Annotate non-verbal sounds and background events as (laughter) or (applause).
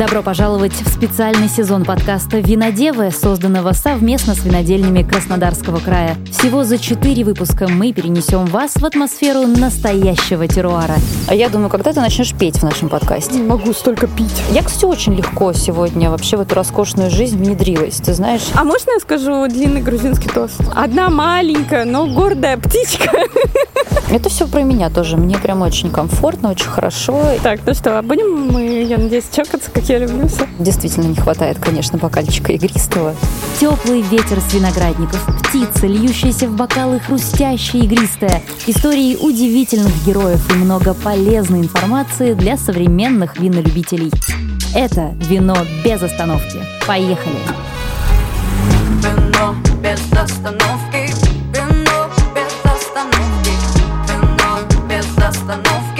Добро пожаловать в специальный сезон подкаста «Винодевы», созданного совместно с винодельнями Краснодарского края. Всего за четыре выпуска мы перенесем вас в атмосферу настоящего теруара. А я думаю, когда ты начнешь петь в нашем подкасте? Не могу столько пить. Я, кстати, очень легко сегодня вообще в эту роскошную жизнь внедрилась, ты знаешь? А можно я скажу длинный грузинский тост? Одна маленькая, но гордая птичка. (laughs) Это все про меня тоже. Мне прям очень комфортно, очень хорошо. Так, ну что, будем мы, я надеюсь, чокаться, как я люблю все. Действительно не хватает, конечно, бокальчика игристого. Теплый ветер с виноградников, птицы, льющиеся в бокалы хрустящие игристая, истории удивительных героев и много полезной информации для современных винолюбителей. Это вино без остановки. Поехали! Вино без остановки, вино без остановки, вино без остановки.